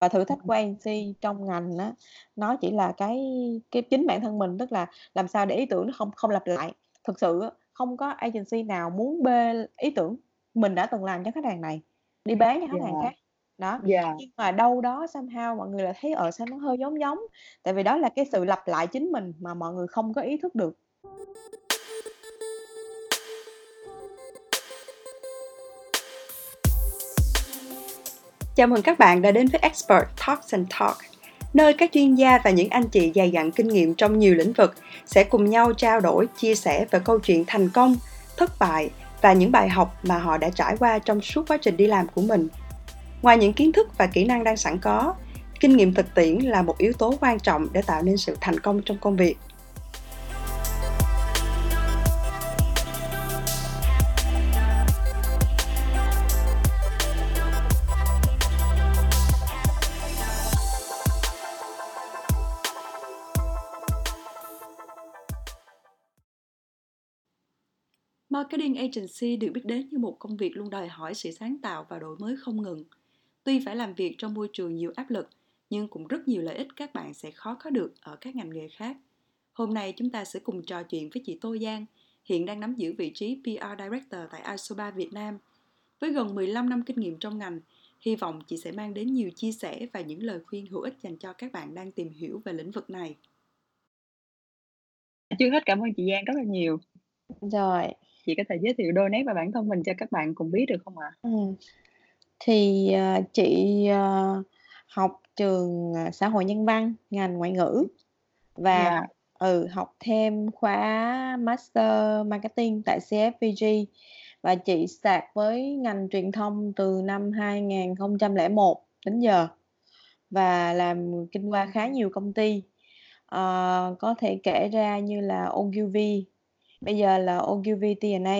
Và thử thách của agency trong ngành á, nó chỉ là cái cái chính bản thân mình, tức là làm sao để ý tưởng nó không không lặp lại. Thực sự không có agency nào muốn bê ý tưởng mình đã từng làm cho khách hàng này, đi bán cho khách hàng Yeah. khác. Đó, Yeah. nhưng mà đâu đó somehow mọi người lại thấy, ờ, sao nó hơi giống giống, tại vì đó là cái sự lặp lại chính mình mà mọi người không có ý thức được. Chào mừng các bạn đã đến với Expert Talks and Talk, nơi các chuyên gia và những anh chị dày dặn kinh nghiệm trong nhiều lĩnh vực sẽ cùng nhau trao đổi, chia sẻ về câu chuyện thành công, thất bại và những bài học mà họ đã trải qua trong suốt quá trình đi làm của mình. Ngoài những kiến thức và kỹ năng đang sẵn có, kinh nghiệm thực tiễn là một yếu tố quan trọng để tạo nên sự thành công trong công việc. Marketing agency được biết đến như một công việc luôn đòi hỏi sự sáng tạo và đổi mới không ngừng. Tuy phải làm việc trong môi trường nhiều áp lực, nhưng cũng rất nhiều lợi ích các bạn sẽ khó có được ở các ngành nghề khác. Hôm nay chúng ta sẽ cùng trò chuyện với chị Tô Giang, hiện đang nắm giữ vị trí PR Director tại Asoba Việt Nam. Với gần 15 năm kinh nghiệm trong ngành, hy vọng chị sẽ mang đến nhiều chia sẻ và những lời khuyên hữu ích dành cho các bạn đang tìm hiểu về lĩnh vực này. Chưa hết cảm ơn chị Giang rất là nhiều. Rồi. Chị có thể giới thiệu đôi nét về bản thân mình cho các bạn cùng biết được không ạ? Ừm. Thì, ờ, chị, ờ, học trường, à, xã hội nhân văn, ngành ngoại ngữ và Yeah. ừ, học thêm khóa Master Marketing tại CFVG và chị start với ngành truyền thông từ năm 2001 đến giờ và làm kinh qua khá nhiều công ty. Ờ, có thể kể ra như là Ogilvy, bây giờ là T&A,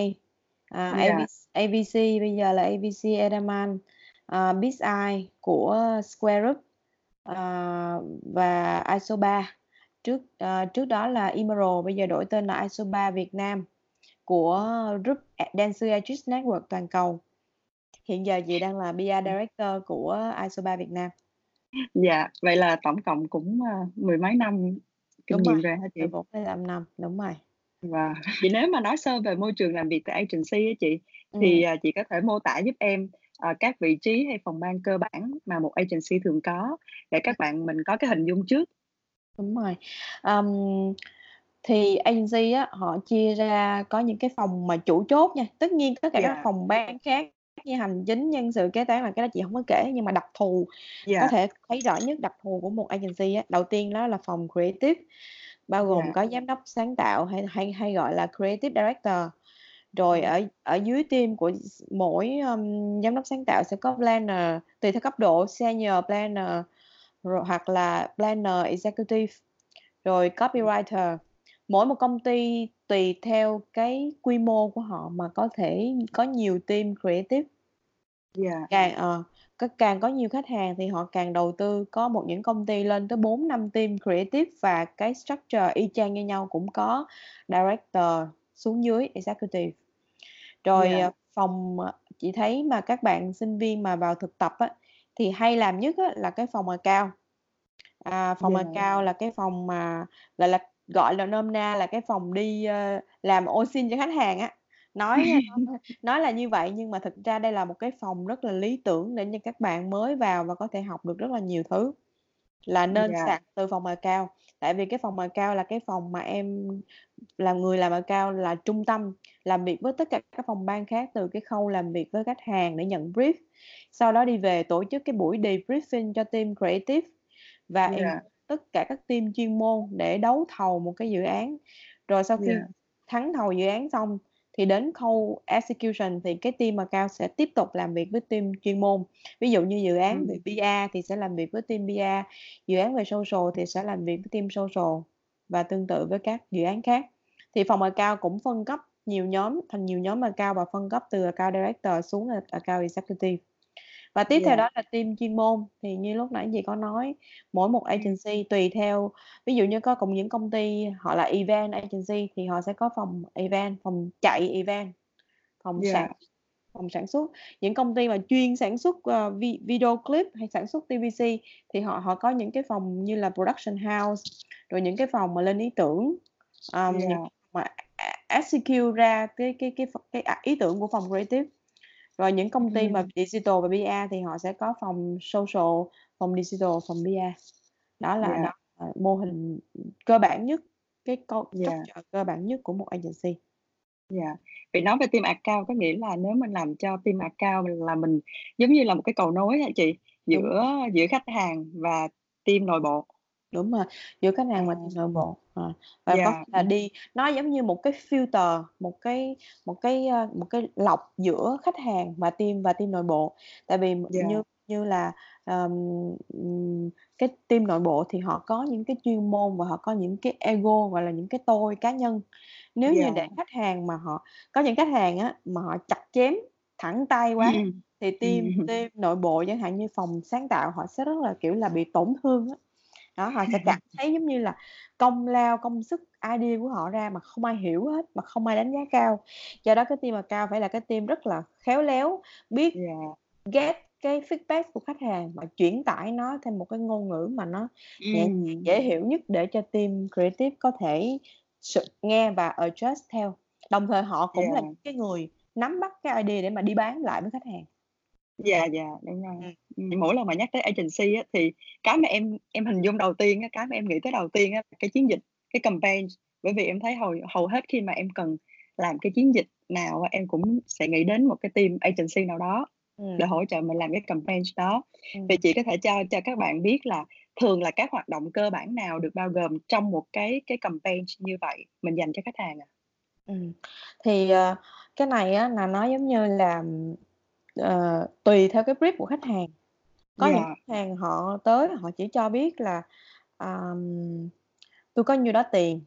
à, Yeah. AVC AVC bây giờ là AVC Edelman, ờ, BizEye của Square Group, ờ, và Isobar. Trước, ờ, trước đó là Emerald, bây giờ đổi tên là Isobar Việt Nam của Group Dentsu Aegis Network toàn cầu. Hiện giờ chị đang là PR Director của Isobar Việt Nam. Dạ, vậy là tổng cộng cũng, ờ, mười mấy năm kinh nghiệm rồi, hả chị? 14-15 năm, đúng rồi. Wow! Vậy nếu mà nói sơ về môi trường làm việc tại agency á chị, thì, Ừm. à, chị có thể mô tả giúp em, ờ, các vị trí hay phòng ban cơ bản mà một agency thường có để các bạn mình có cái hình dung trước? Đúng rồi. Ờm, thì agency á, họ chia ra có những cái phòng mà chủ chốt nha, tất nhiên tất cả các Yeah. phòng ban khác như hành chính, nhân sự, kế toán là cái đó chị hổng có kể, nhưng mà đặc thù có Yeah. thể thấy rõ nhất đặc thù của một agency á, đầu tiên đó là phòng creative, bao gồm Yeah. có giám đốc sáng tạo hay hay hay gọi là creative director. Rồi Ừm. ở ở dưới team của s mỗi, ưm, giám đốc sáng tạo sẽ có planner, tùy theo cấp độ senior planner, rồi hoặc là planner executive, rồi copywriter. Mỗi một công ty tùy theo cái quy mô của họ mà có thể có nhiều team creative. Yeah. Càng ờ, có càng có nhiều khách hàng thì họ càng đầu tư, có một những công ty lên tới 4-5 team creative và cái structure y chang như nhau, cũng có director xuống dưới executive. Rồi, Yeah. ờ, phòng, ờ, chị thấy mà các bạn sinh viên mà vào thực tập á, thì hay làm nhất á là cái phòng account. À, phòng Yeah. account là cái phòng mà, gọi là, gọi là nôm na là cái phòng đi, ơ, làm ô sin cho khách hàng á. Nói, nói là như vậy nhưng mà thực ra đây là một cái phòng rất là lý tưởng để cho các bạn mới vào và có thể học được rất là nhiều thứ. Là nên Yeah. start từ phòng account, tại vì cái phòng account là cái phòng mà em là người làm account là trung tâm, làm việc với tất cả các phòng ban khác từ cái khâu làm việc với khách hàng để nhận brief, sau đó đi về tổ chức cái buổi debriefing cho team creative và involve tất cả các team chuyên môn để đấu thầu một cái dự án. Rồi sau khi Yeah. thắng thầu dự án xong thì đến khâu execution thì cái team account sẽ tiếp tục làm việc với team chuyên môn. Ví dụ như dự án về Ừm. PR thì sẽ làm việc với team PR, dự án về social thì sẽ làm việc với team social và tương tự với các dự án khác. Thì phòng account cũng phân cấp nhiều nhóm, thành nhiều nhóm account và phân cấp từ account director xuống là account executive. Và tiếp theo đó là team chuyên môn, thì như lúc nãy chị có nói, mỗi một agency tùy theo ví dụ như có cùng những công ty họ là event agency thì họ sẽ có phòng event, phòng chạy event, phòng sản phòng sản xuất. Những công ty mà chuyên sản xuất uh, video clip hay sản xuất TVC thì họ họ có những cái phòng như là production house rồi những cái phòng mà lên ý tưởng. Um, yeah. mà execute ra cái cái cái cái, cái ý tưởng của phòng creative rồi những công ty mà digital và PR thì họ sẽ có phòng social phòng digital phòng PR đó là yeah. đó mô hình cơ bản nhất cái câu yeah. cơ bản nhất của một agency Dạ. Vậy nói về team account có nghĩa là nếu mình làm cho team account là mình giống như là một cái cầu nối hả chị? Đúng. Giữa giữa khách hàng và team nội bộ. Đúng rồi, giữa khách hàng và team nội bộ. À, và có Dạ. là đi nó giống như một cái filter, một cái một cái, ơ, một cái lọc giữa khách hàng và team và team nội bộ. Tại vì Dạ. như như là, ờm, ừm, cái team nội bộ thì họ có những cái chuyên môn và họ có những cái ego, gọi là, những cái tôi cá nhân. Nếu như Dạ. để khách hàng mà họ có những khách hàng á, mà họ chặt chém thẳng tay quá Ừm. thì team Ừm. team nội bộ chẳng hạn như phòng sáng tạo họ sẽ rất là, kiểu là, bị tổn thương á. Đó, họ sẽ cảm thấy giống như là công lao, công sức, idea của họ ra mà không ai hiểu hết, mà không ai đánh giá cao. Do đó cái team account phải là cái team rất là khéo léo, biết Dạ. get cái feedback của khách hàng và chuyển tải nó theo một cái ngôn ngữ mà nó nhẹ nhàng, dễ hiểu nhất để cho team creative có thể nghe và adjust theo. Đồng thời họ cũng là Dạ. cái người nắm bắt cái idea để mà đi bán lại với khách hàng. Dạ, dạ, đúng rồi. Ừm. Ừm, mỗi lần mà nhắc tới agency á, thì cái mà em em hình dung đầu tiên á, cái mà em nghĩ tới đầu tiên á, cái chiến dịch, cái campaign. Bởi vì em thấy hầu hầu hết khi mà em cần làm cái chiến dịch nào á, em cũng sẽ nghĩ đến một cái team agency nào đó để Ừm. hỗ trợ mình làm cái campaign đó. Ừm. Vậy chị có thể cho cho các bạn biết là thường là các hoạt động cơ bản nào được bao gồm trong một cái cái campaign như vậy mình dành cho khách hàng ạ? Ừm, thì, ờ, cái này á là nó giống như là, ờ, tùy theo cái brief của khách hàng. Có những Dạ. khách hàng họ tới họ chỉ cho biết là, ờm, "Tui có nhiêu đó tiền."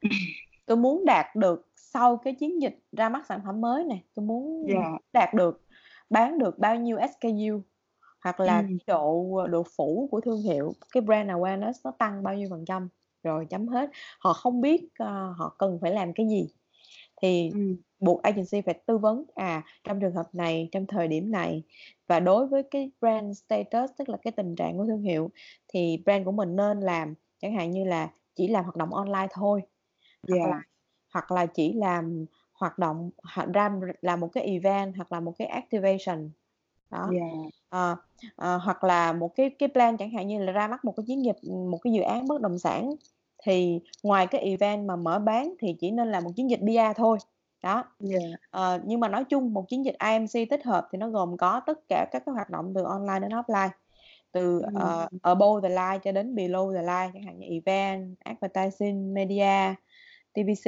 "Tôi muốn đạt được sau cái chiến dịch ra mắt sản phẩm mới nè, tôi muốn Dạ. đạt được bán được bao nhiêu SKU." Hoặc là Ừm. cái độ, ờ, độ phủ của thương hiệu, cái brand awareness nó tăng bao nhiêu phần trăm, rồi chấm hết. Họ không biết, ơ, họ cần phải làm cái gì. Thì Ừm. buộc agency phải tư vấn, à, trong trường hợp này, trong thời điểm này và đối với cái brand status, tức là cái tình trạng của thương hiệu thì brand của mình nên làm, chẳng hạn như là chỉ làm hoạt động online thôi, hoặc là hoặc là chỉ làm hoạt động ra làm một cái event hoặc là một cái activation. Đó. Dạ. Ờ, ờ, hoặc là một cái cái plan chẳng hạn như là ra mắt một cái chiến dịch, một cái dự án bất động sản thì ngoài cái event mà mở bán thì chỉ nên là một chiến dịch PR thôi. Đó. Dạ. Ờ, nhưng mà nói chung một chiến dịch IMC tích hợp thì nó gồm có tất cả các cái hoạt động từ online đến offline, từ, ờ, Ừm. above the line cho đến below the line, chẳng hạn như event, advertising, media, TVC,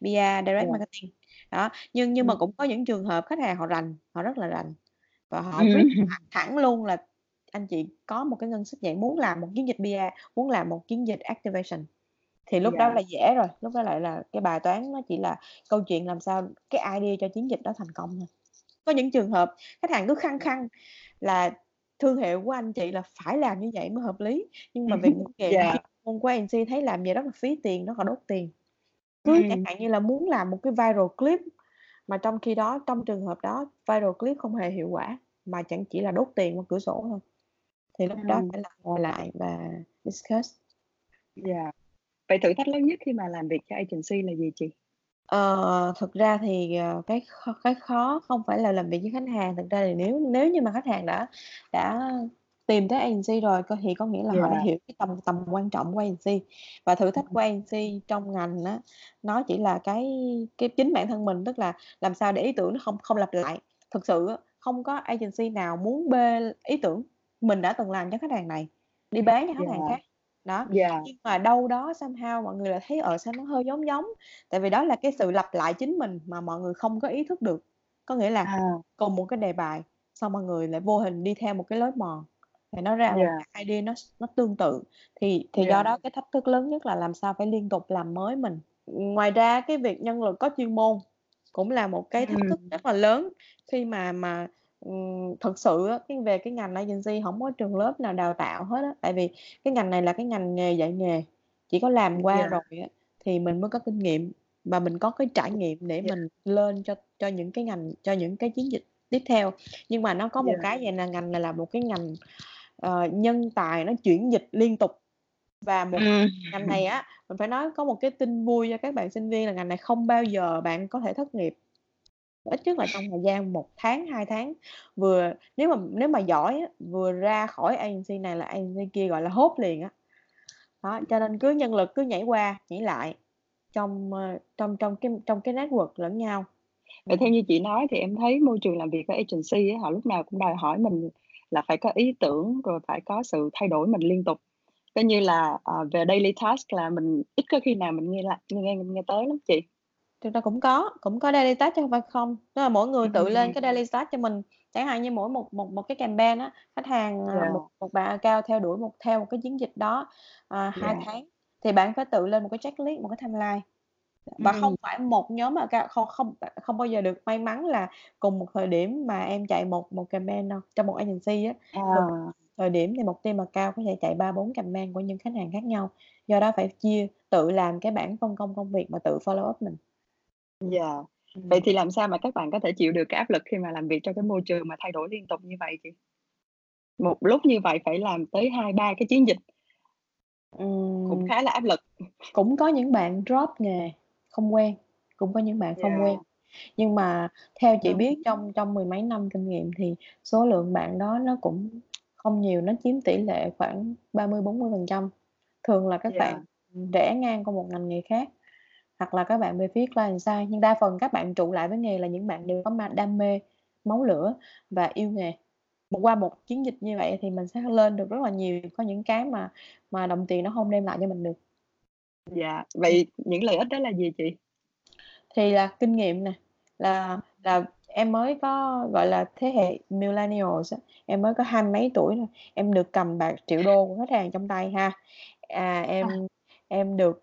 PR, direct Dạ. marketing. Đó, nhưng nhưng mà Ừm. cũng có những trường hợp khách hàng họ rành, họ rất là rành và họ brief Ừm. thẳng thẳng luôn là "Anh chị có một cái ngân sách vậy, muốn làm một chiến dịch PR, muốn làm một chiến dịch activation." Thì lúc đó Dạ. là dễ rồi, lúc đó lại là cái bài toán nó chỉ là câu chuyện làm sao cái idea cho chiến dịch đó thành công thôi. Có những trường hợp khách hàng cứ khăng khăng là thương hiệu của anh chị là phải làm như vậy mới hợp lý, nhưng mà về Dạ. chuyên môn của agency thấy làm vậy rất là phí tiền, rất là đốt tiền. Cứ chẳng Ừm. hạn như là muốn làm một cái viral clip mà trong khi đó trong trường hợp đó viral clip không hề hiệu quả, mà chẳng chỉ là đốt tiền qua cửa sổ thôi. Thì lúc đó Ừm. phải là ngồi lại và discuss. Dạ. Vậy thử thách lớn nhất khi mà làm việc cho agency là gì chị? Ờ, thực ra thì, ờ, cái cái khó không phải là làm việc với khách hàng, thực ra thì nếu nếu như mà khách hàng đã đã tìm tới agency rồi thì có nghĩa là họ đã hiểu cái tầm tầm quan trọng của agency. Và thử thách của agency trong ngành á, nó chỉ là cái cái chính bản thân mình, tức là làm sao để ý tưởng nó không không lặp lại. Thực sự không có agency nào muốn bê ý tưởng mình đã từng làm cho khách hàng này, đi bán cho khách hàng khác. Đó, Dạ. nhưng mà đâu đó somehow mọi người lại thấy, ờ, sao nó hơi giống giống, tại vì đó là cái sự lặp lại chính mình mà mọi người không có ý thức được. Có nghĩa là À. cùng một cái đề bài, xong mọi người lại vô hình đi theo một cái lối mòn, thì nó ra một Dạ. cái idea nó nó tương tự. Thì thì do Dạ. đó cái thách thức lớn nhất là làm sao phải liên tục làm mới mình. Ngoài ra cái việc nhân lực có chuyên môn cũng là một cái thách thức rất là lớn khi mà mà, thực sự á, cái về cái ngành agency hổng có trường lớp nào đào tạo hết á, tại vì cái ngành này là cái ngành nghề dạy nghề, chỉ có làm qua Dạ. rồi á thì mình mới có kinh nghiệm. và mình có cái trải nghiệm để Yeah. mình lên cho cho những cái ngành cho những cái chiến dịch tiếp theo. Nhưng mà nó có một Yeah. cái vậy là ngành này là một cái ngành, ờ, nhân tài nó chuyển dịch liên tục. Và một ngành này á, mình phải nói có một cái tin vui cho các bạn sinh viên là ngành này không bao giờ bạn có thể thất nghiệp. Ít nhất là trong thời gian một tháng, hai tháng, vừa nếu mà nếu mà giỏi á, vừa ra khỏi agency này là agency kia, gọi là, hốt liền á. Đó, cho nên cứ nhân lực cứ nhảy qua, nhảy lại trong, ờ, trong trong cái trong cái network lẫn nhau. Ừ. Vậy theo như chị nói thì em thấy môi trường làm việc ở agency ấy, họ lúc nào cũng đòi hỏi mình là phải có ý tưởng, rồi phải có sự thay đổi mình liên tục. Coi như là, uh, về daily task là mình ít có khi nào mình nghe lại nghe nghe tới lắm chị. Thực ra cũng có, cũng có daily task chứ phải không. Tức là mỗi người tự lên cái daily task cho mình. Chẳng hạn như mỗi một một một cái campaign á, khách hàng, à, Yeah. một một bạn account theo đuổi một theo một cái chiến dịch đó, à, 2 Yeah. tháng, thì bạn phải tự lên một cái checklist, một cái timeline. Và không Ừm. phải một nhóm account không không bạn không bao giờ được may mắn là cùng một thời điểm mà em chạy một một campaign đâu. Trong một agency á, thường À. thời điểm thì một team account có thể chạy 3, 4 campaign của những khách hàng khác nhau. Do đó phải chia tự làm cái bảng phân công công việc và tự follow up mình. Yeah. Vậy Ừm. thì làm sao mà các bạn có thể chịu được cái áp lực khi mà làm việc trong cái môi trường mà thay đổi liên tục như vậy chị? Một lúc như vậy phải làm tới 2, 3 cái chiến dịch. Cũng Ừm. khá là áp lực. Cũng có những bạn drop nghề, không quen, cũng có những bạn không quen. Yeah. Nhưng mà theo chị biết trong trong mười mấy năm kinh nghiệm thì số lượng bạn đó nó cũng không nhiều, nó chiếm tỷ lệ khoảng 30-40%. Thường là các bạn, Yeah. ừm, rẽ ngang qua một ngành nghề khác, hoặc là các bạn về phía client side, nhưng đa phần các bạn trụ lại với nghề là những bạn đều có ma đam mê, máu lửa và yêu nghề. Mà qua một chiến dịch như vậy thì mình sẽ lên được rất là nhiều, có những cái mà mà đồng tiền nó hông đem lại cho mình được. Dạ, vậy những lợi ích đó là gì chị? Thì là kinh nghiệm nè, là là em mới có, gọi là, thế hệ millennials em mới có hai mấy tuổi thôi, em được cầm bạc triệu đô của khách hàng trong tay ha. À, À. em em được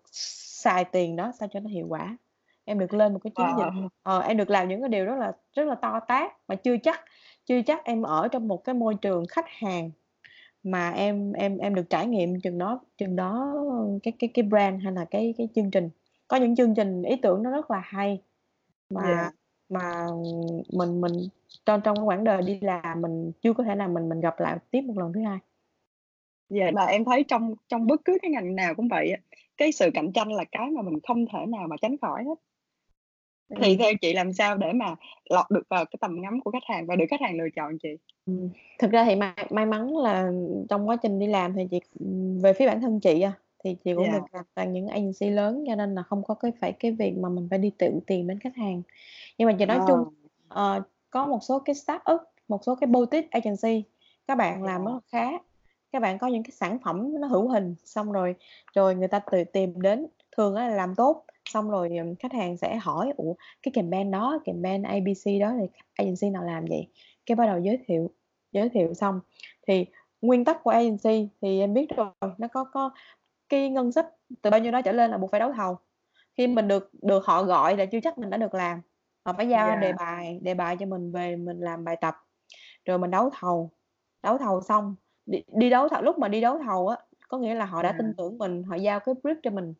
xài tiền đó sao cho nó hiệu quả. Em được lên một cái chiến dịch, Wow. ờ, em được làm những cái điều rất là rất là to tát, mà chưa chắc chưa chắc em ở trong một cái môi trường khách hàng mà em em em được trải nghiệm chừng đó chừng đó cái cái cái brand hay là cái cái chương trình. Có những chương trình ý tưởng nó rất là hay, mà Yeah. mà mình mình trong trong cái quãng đời đi làm mình chưa có thể nào mình mình gặp lại tiếp một lần thứ hai. Yeah, mà em thấy trong trong bất cứ cái ngành nào cũng vậy á, cái sự cạnh tranh là cái mà mình không thể nào mà tránh khỏi hết. Thì Ừm. theo chị làm sao để mà lọt được vào cái tầm ngắm của khách hàng và được khách hàng lựa chọn chị? Ừm, thực ra thì may may mắn là trong quá trình đi làm thì chị về phía bản thân chị à, thì chị cũng Yeah. được gặp toàn những agency lớn cho nên là không có cái phải cái việc mà mình phải đi tự tìm đến khách hàng. Nhưng mà chị nói chung, Ờ. ờ, có một số cái startup, một số cái boutique agency, các bạn làm rất Yeah. là khá. Các bạn có những cái sản phẩm nó hữu hình, xong rồi rồi người ta tự tìm đến, thường là làm tốt, xong rồi, khách hàng sẽ hỏi: "Ủa, cái campaign đó, campaign ABC đó thì agency nào làm vậy?" Cái bắt đầu giới thiệu, giới thiệu xong thì nguyên tắc của agency thì em biết rồi, nó có có cái ngân sách từ bao nhiêu đó trở lên là buộc phải đấu thầu. Khi mình được được họ gọi là chưa chắc mình đã được làm, họ phải giao đề Yeah. bài đề bài cho mình về mình làm bài tập, rồi mình đấu thầu. Đấu thầu xong, đi đi đấu thầu lúc mà đi đấu thầu á, có nghĩa là họ đã tin Yeah. tưởng mình, họ giao cái brief cho mình.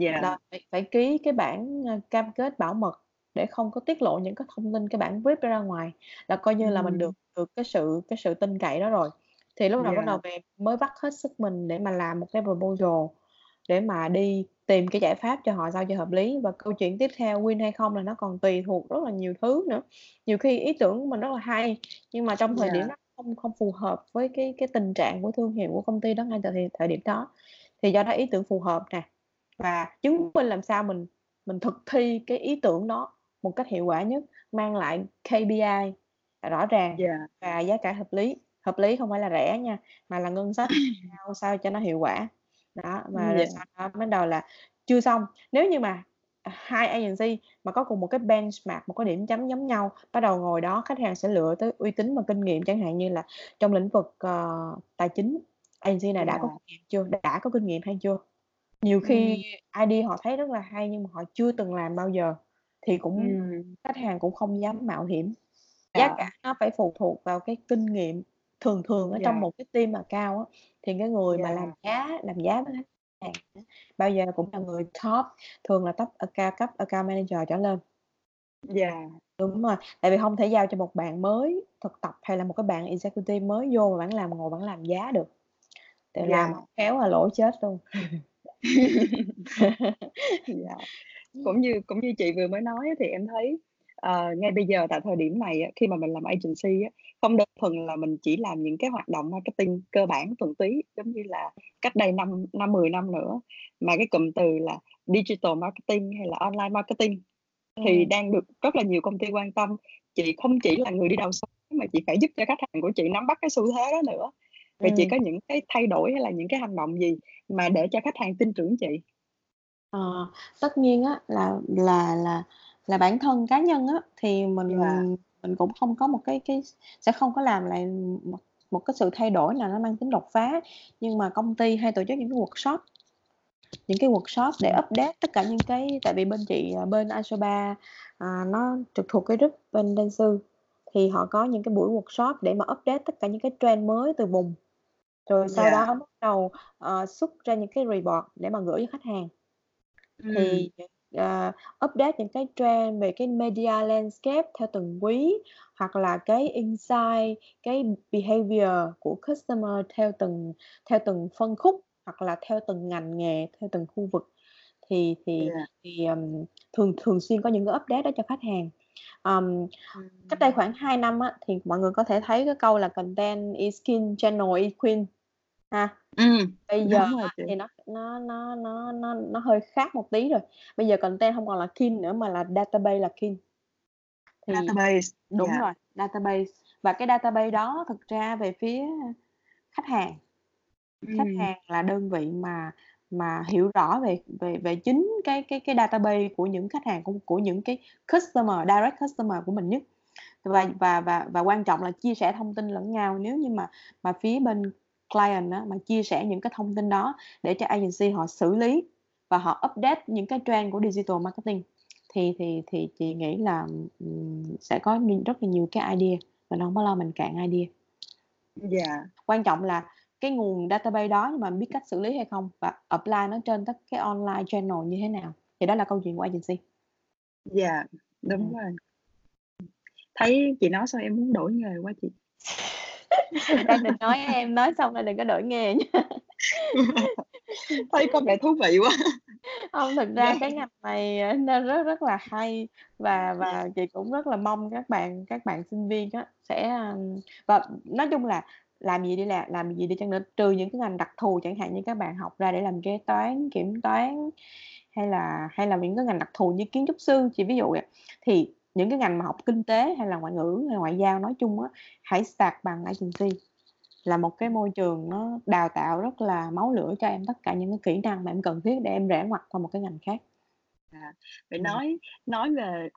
Yeah. Là phải phải ký cái bản, cam kết bảo mật để không có tiết lộ những cái thông tin cái bản brief ra ngoài, là coi như là mình được được cái sự cái sự tin cậy đó rồi. Thì lúc nào bắt đầu Yeah. về mới vắt hết sức mình để mà làm một cái proposal, để mà đi tìm cái giải pháp cho họ sao cho hợp lý. Và câu chuyện tiếp theo win hay không là nó còn tùy thuộc rất là nhiều thứ nữa. Nhiều khi ý tưởng của mình rất là hay, nhưng mà trong thời điểm Yeah. đó không không phù hợp với cái cái tình trạng của thương hiệu của công ty đó ngay tại thời thời điểm đó. Thì do đó ý tưởng phù hợp nè, và chứng minh làm sao mình mình thực thi cái ý tưởng đó một cách hiệu quả nhất, mang lại KPI rõ ràng Yeah. và giá cả hợp lý. Hợp lý không phải là rẻ nha, mà là ngân sách sao sao cho nó hiệu quả. Đó, và Yeah. sau đó bắt đầu là chưa xong, nếu như mà, hai agency mà có cùng một cái benchmark, một cái điểm chấm giống nhau, bắt đầu ngồi đó khách hàng sẽ lựa tới uy tín và kinh nghiệm, chẳng hạn như là trong lĩnh vực, ờ, tài chính, agency này đã có Yeah. kinh nghiệm chưa, đã có kinh nghiệm hay chưa. Nhiều khi Ừm. idea họ thấy rất là hay nhưng mà họ chưa từng làm bao giờ, thì cũng Ừm. khách hàng cũng không dám mạo hiểm. Giá Yeah. cả nó phải phụ thuộc vào cái kinh nghiệm. Thường thường ở trong Yeah. một cái team account á, thì cái người mà làm Yeah. giá làm giá với khách hàng bao giờ cũng là người top, thường là top account cấp account manager trở lên. Yeah. Đúng rồi, tại vì hông thể giao cho một bạn mới thực tập hay là một cái bạn executive mới vô mà bạn làm ngồi bạn làm giá được. Tại làm Yeah. khéo là lỗ chết luôn. Dạ. Cũng như cũng như chị vừa mới nói thì em thấy, ờ, ngay bây giờ tại thời điểm này á, khi mà mình làm agency á, không đơn thuần là mình chỉ làm những cái hoạt động marketing cơ bản thuần túy, giống như là cách đây năm năm 10 năm nữa, mà cái cụm từ là digital marketing hay là online marketing thì Ừm. đang được rất là nhiều công ty quan tâm. Chị không chỉ là người đi đầu sóng mà chị phải giúp cho khách hàng của chị nắm bắt cái xu thế đó nữa. Vậy chị Ừm. có những cái thay đổi hay là những cái hành động gì mà để cho khách hàng tin tưởng chị? Ờ, tất nhiên á là là là là bản thân cá nhân á, thì Yeah. mình mình cũng không có một cái cái sẽ không có làm lại một một cái sự thay đổi nào nó mang tính đột phá. Nhưng mà công ty hay tổ chức những cái workshop những cái workshop để Ừm. update tất cả những cái tại vì bên chị, à, bên Asoba, à, nó trực thuộc cái group bên Dentsu, thì họ có những cái buổi workshop để mà update tất cả những cái trend mới từ vùng. Rồi sau Yeah. đó bắt đầu, ờ, xuất ra những cái report để mà gửi cho khách hàng. Ừm. Thì, ờ, update những cái trend về cái media landscape theo từng quý, hoặc là cái insight, cái behavior của customer theo từng theo từng phân khúc, hoặc là theo từng ngành nghề, theo từng khu vực. Thì thì Yeah. thì, ừm, thường thường xuyên có những cái update đó cho khách hàng. Ờm, cách đây khoảng 2 năm á, thì mọi người có thể thấy cái câu là "Content is king, channel is queen" ha. Ừm, Bây giờ rồi chị. thì nó nó nó nó nó nó hơi khác một tí rồi. Bây giờ content hông còn là king nữa mà là database là king. Thì Database, đúng yeah. rồi, database. Và cái database đó thực ra về phía khách hàng khách Ừm. hàng là đơn vị mà mà hiểu rõ về về về chính cái cái cái database của những khách hàng của của những cái customer, direct customer của mình nhất. Và và và và quan trọng là chia sẻ thông tin lẫn nhau. Nếu như mà mà phía bên client á, mà chia sẻ những cái thông tin đó để cho agency họ xử lý và họ update những cái trend của digital marketing thì thì thì chị nghĩ là, ừm, sẽ có rất là nhiều cái idea, mình hông có lo mình cạn idea. Yeah. Quan trọng là cái nguồn database đó nhưng mà biết cách xử lý hay không và apply nó trên tất cái online channel như thế nào, thì đó là câu chuyện của agency. Yeah, đúng Ừm. rồi. Thấy chị nói xong em muốn đổi nghề quá chị. Đang định nói em nói xong rồi đừng có đổi nghề nha. Thấy có vẻ thú vị quá. Hông, thực ra cái ngành này, à, nó rất rất là hay và và chị cũng rất là mong các bạn các bạn sinh viên á sẽ, và nói chung là làm gì đi làm làm gì đi chăng nữa, trừ những cái ngành đặc thù chẳng hạn như các bạn học ra để làm kế toán, kiểm toán hay là hay là những cái ngành đặc thù như kiến trúc sư, chị ví dụ vậy. Thì những cái ngành mà học kinh tế hay là ngoại ngữ hay ngoại giao nói chung á, hãy start bằng agency, là một cái môi trường nó đào tạo rất là máu lửa cho em tất cả những cái kỹ năng mà em cần thiết để em rẽ ngoặt qua một cái ngành khác. À, vậy Ừm. nói nói về,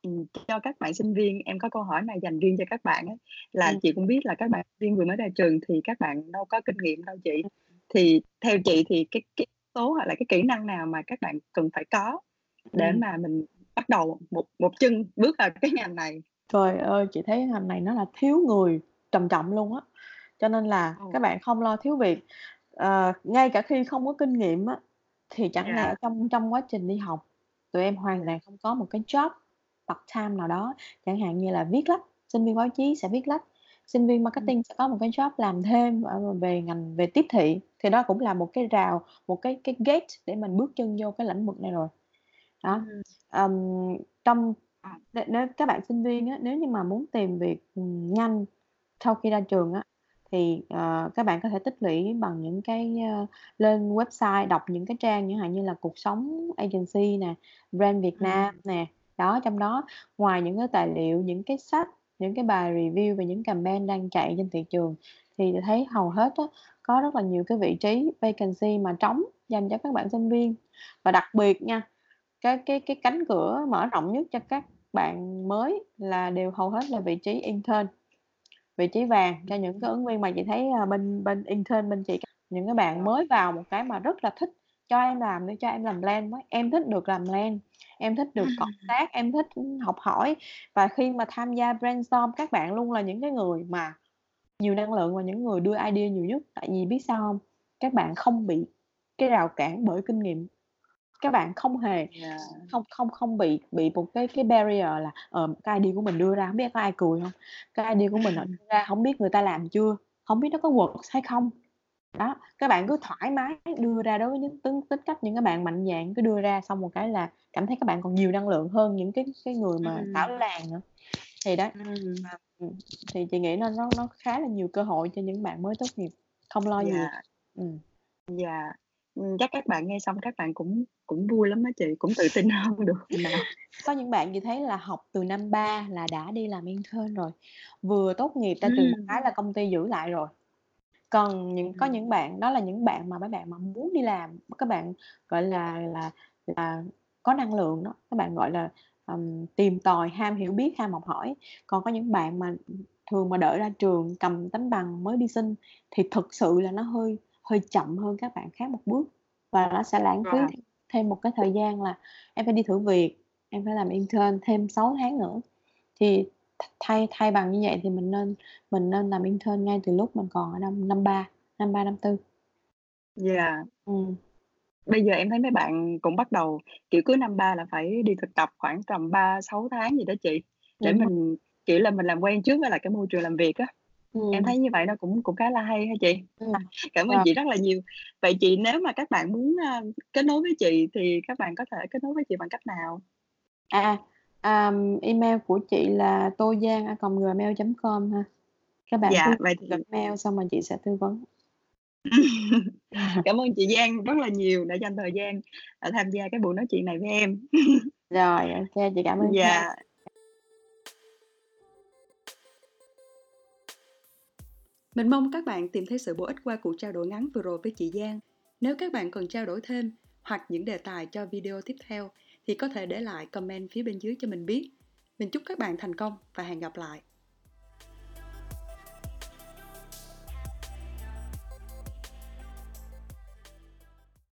cho các bạn sinh viên, em có câu hỏi này dành riêng cho các bạn á, là Ừm. chị cũng biết là các bạn sinh viên vừa mới ra trường thì các bạn đâu có kinh nghiệm đâu chị. Thì theo chị thì cái cái số hoặc là cái kỹ năng nào mà các bạn cần phải có để Ừm. mà mình bắt đầu một một chân bước vào cái ngành này? Trời ơi, chị thấy ngành này nó là thiếu người trầm trọng luôn á, cho nên là Ồ. các bạn không lo thiếu việc. Ờ, ngay cả khi không có kinh nghiệm á, thì chẳng lẽ Yeah. trong trong quá trình đi học, tụi em hoàn toàn không có một cái job part-time nào đó, chẳng hạn như là viết lách, sinh viên báo chí sẽ viết lách, sinh viên Ừm. marketing sẽ có một cái job làm thêm về ngành về tiếp thị, thì đó cũng là một cái rào, một cái cái gate để mình bước chân vô cái lĩnh vực này rồi. Đó, Ừm. trong À. nếu các bạn sinh viên á, nếu như mà muốn tìm việc, ừm, nhanh sau khi ra trường á, thì, ờ, các bạn có thể tích lũy bằng những cái, ơ lên website đọc những cái trang chẳng hạn như là Cuộc Sống Agency nè, Brand Việt Nam Ừm. nè. Đó, trong đó ngoài những cái tài liệu, những cái sách, những cái bài review về những campaign đang chạy trên thị trường, thì thấy hầu hết á, có rất là nhiều cái vị trí vacancy mà trống dành cho các bạn sinh viên. Và đặc biệt nha, cái cái cái cánh cửa mở rộng nhất cho các bạn mới là đều hầu hết là vị trí intern, vị trí vàng cho những cái ứng viên mà chị thấy, a, bên bên intern bên chị, những cái bạn mới vào một cái mà rất là thích: "Cho em làm đi, cho em làm plan với, em thích được làm plan, em thích được cộng tác, em thích, học hỏi." Và khi mà tham gia brainstorm, các bạn luôn là những cái người mà nhiều năng lượng và những người đưa idea nhiều nhất. Tại vì biết sao hông? Các bạn không bị cái rào cản bởi kinh nghiệm các bạn không hề Yeah. không không không bị bị một cái cái barrier là ờ cái idea của mình đưa ra không biết có ai cười không cái idea của mình đưa ra không biết người ta làm chưa không biết nó có work hay không đó các bạn cứ thoải mái đưa ra đối với những tính tính cách những cái bạn mạnh dạn cứ đưa ra xong một cái là cảm thấy các bạn còn nhiều năng lượng hơn những cái cái người mà thảo làng nữa thì đó Ừm. ừ, thì chị nghĩ nó nó nó khá là nhiều cơ hội cho những bạn mới tốt nghiệp không lo gì Yeah. ừ. Yeah. Chắc các bạn nghe xong các bạn cũng cũng vui lắm á chị, cũng tự tin hơn được nào. có những bạn chị thấy là học từ năm 3 là đã đi làm intern rồi vừa tốt nghiệp ra trường một cái là công ty giữ lại rồi còn những có những bạn đó là những bạn mà mấy bạn mà muốn đi làm các bạn gọi là là là có năng lượng đó các bạn gọi là ừm, tìm tòi ham hiểu biết ham học hỏi còn có những bạn mà thường mà đợi ra trường cầm tấm bằng mới đi xin thì thực sự là nó hơi hơi chậm hơn các bạn khác một bước và nó sẽ lãng phí Wow. Thêm, một cái thời gian là em phải đi thử việc em phải làm intern thêm 6 tháng nữa thì th- thay thay bằng như vậy thì mình nên mình nên làm intern ngay từ lúc mình còn ở năm năm ba năm ba năm tư Yeah. ừ. Bây giờ em thấy mấy bạn cũng bắt đầu, kiểu, cứ năm 3 là phải đi thực tập khoảng tầm 3, 6 tháng gì đó chị, để đúng rồi mình, kiểu là, mình làm quen trước với lại cái môi trường làm việc á. Ừ. Em thấy như vậy nó cũng cũng khá là hay ha chị. Ừ. Cảm ơn Rồi. chị rất là nhiều. Vậy chị nếu mà các bạn muốn, a, kết nối với chị thì các bạn có thể kết nối với chị bằng cách nào? à um, email của chị là tô giang a gmail com ha các bạn Dạ, cứ vậy thì gửi mail xong rồi chị sẽ tư vấn cảm ơn chị Giang rất là nhiều đã dành thời gian, à, tham gia cái buổi nói chuyện này với em. rồi ok chị cảm ơn Dạ. Mình mong các bạn tìm thấy sự bổ ích qua cuộc trao đổi ngắn vừa rồi với chị Giang. Nếu các bạn cần trao đổi thêm hoặc những đề tài cho video tiếp theo thì có thể để lại comment phía bên dưới cho mình biết. Mình chúc các bạn thành công và hẹn gặp lại.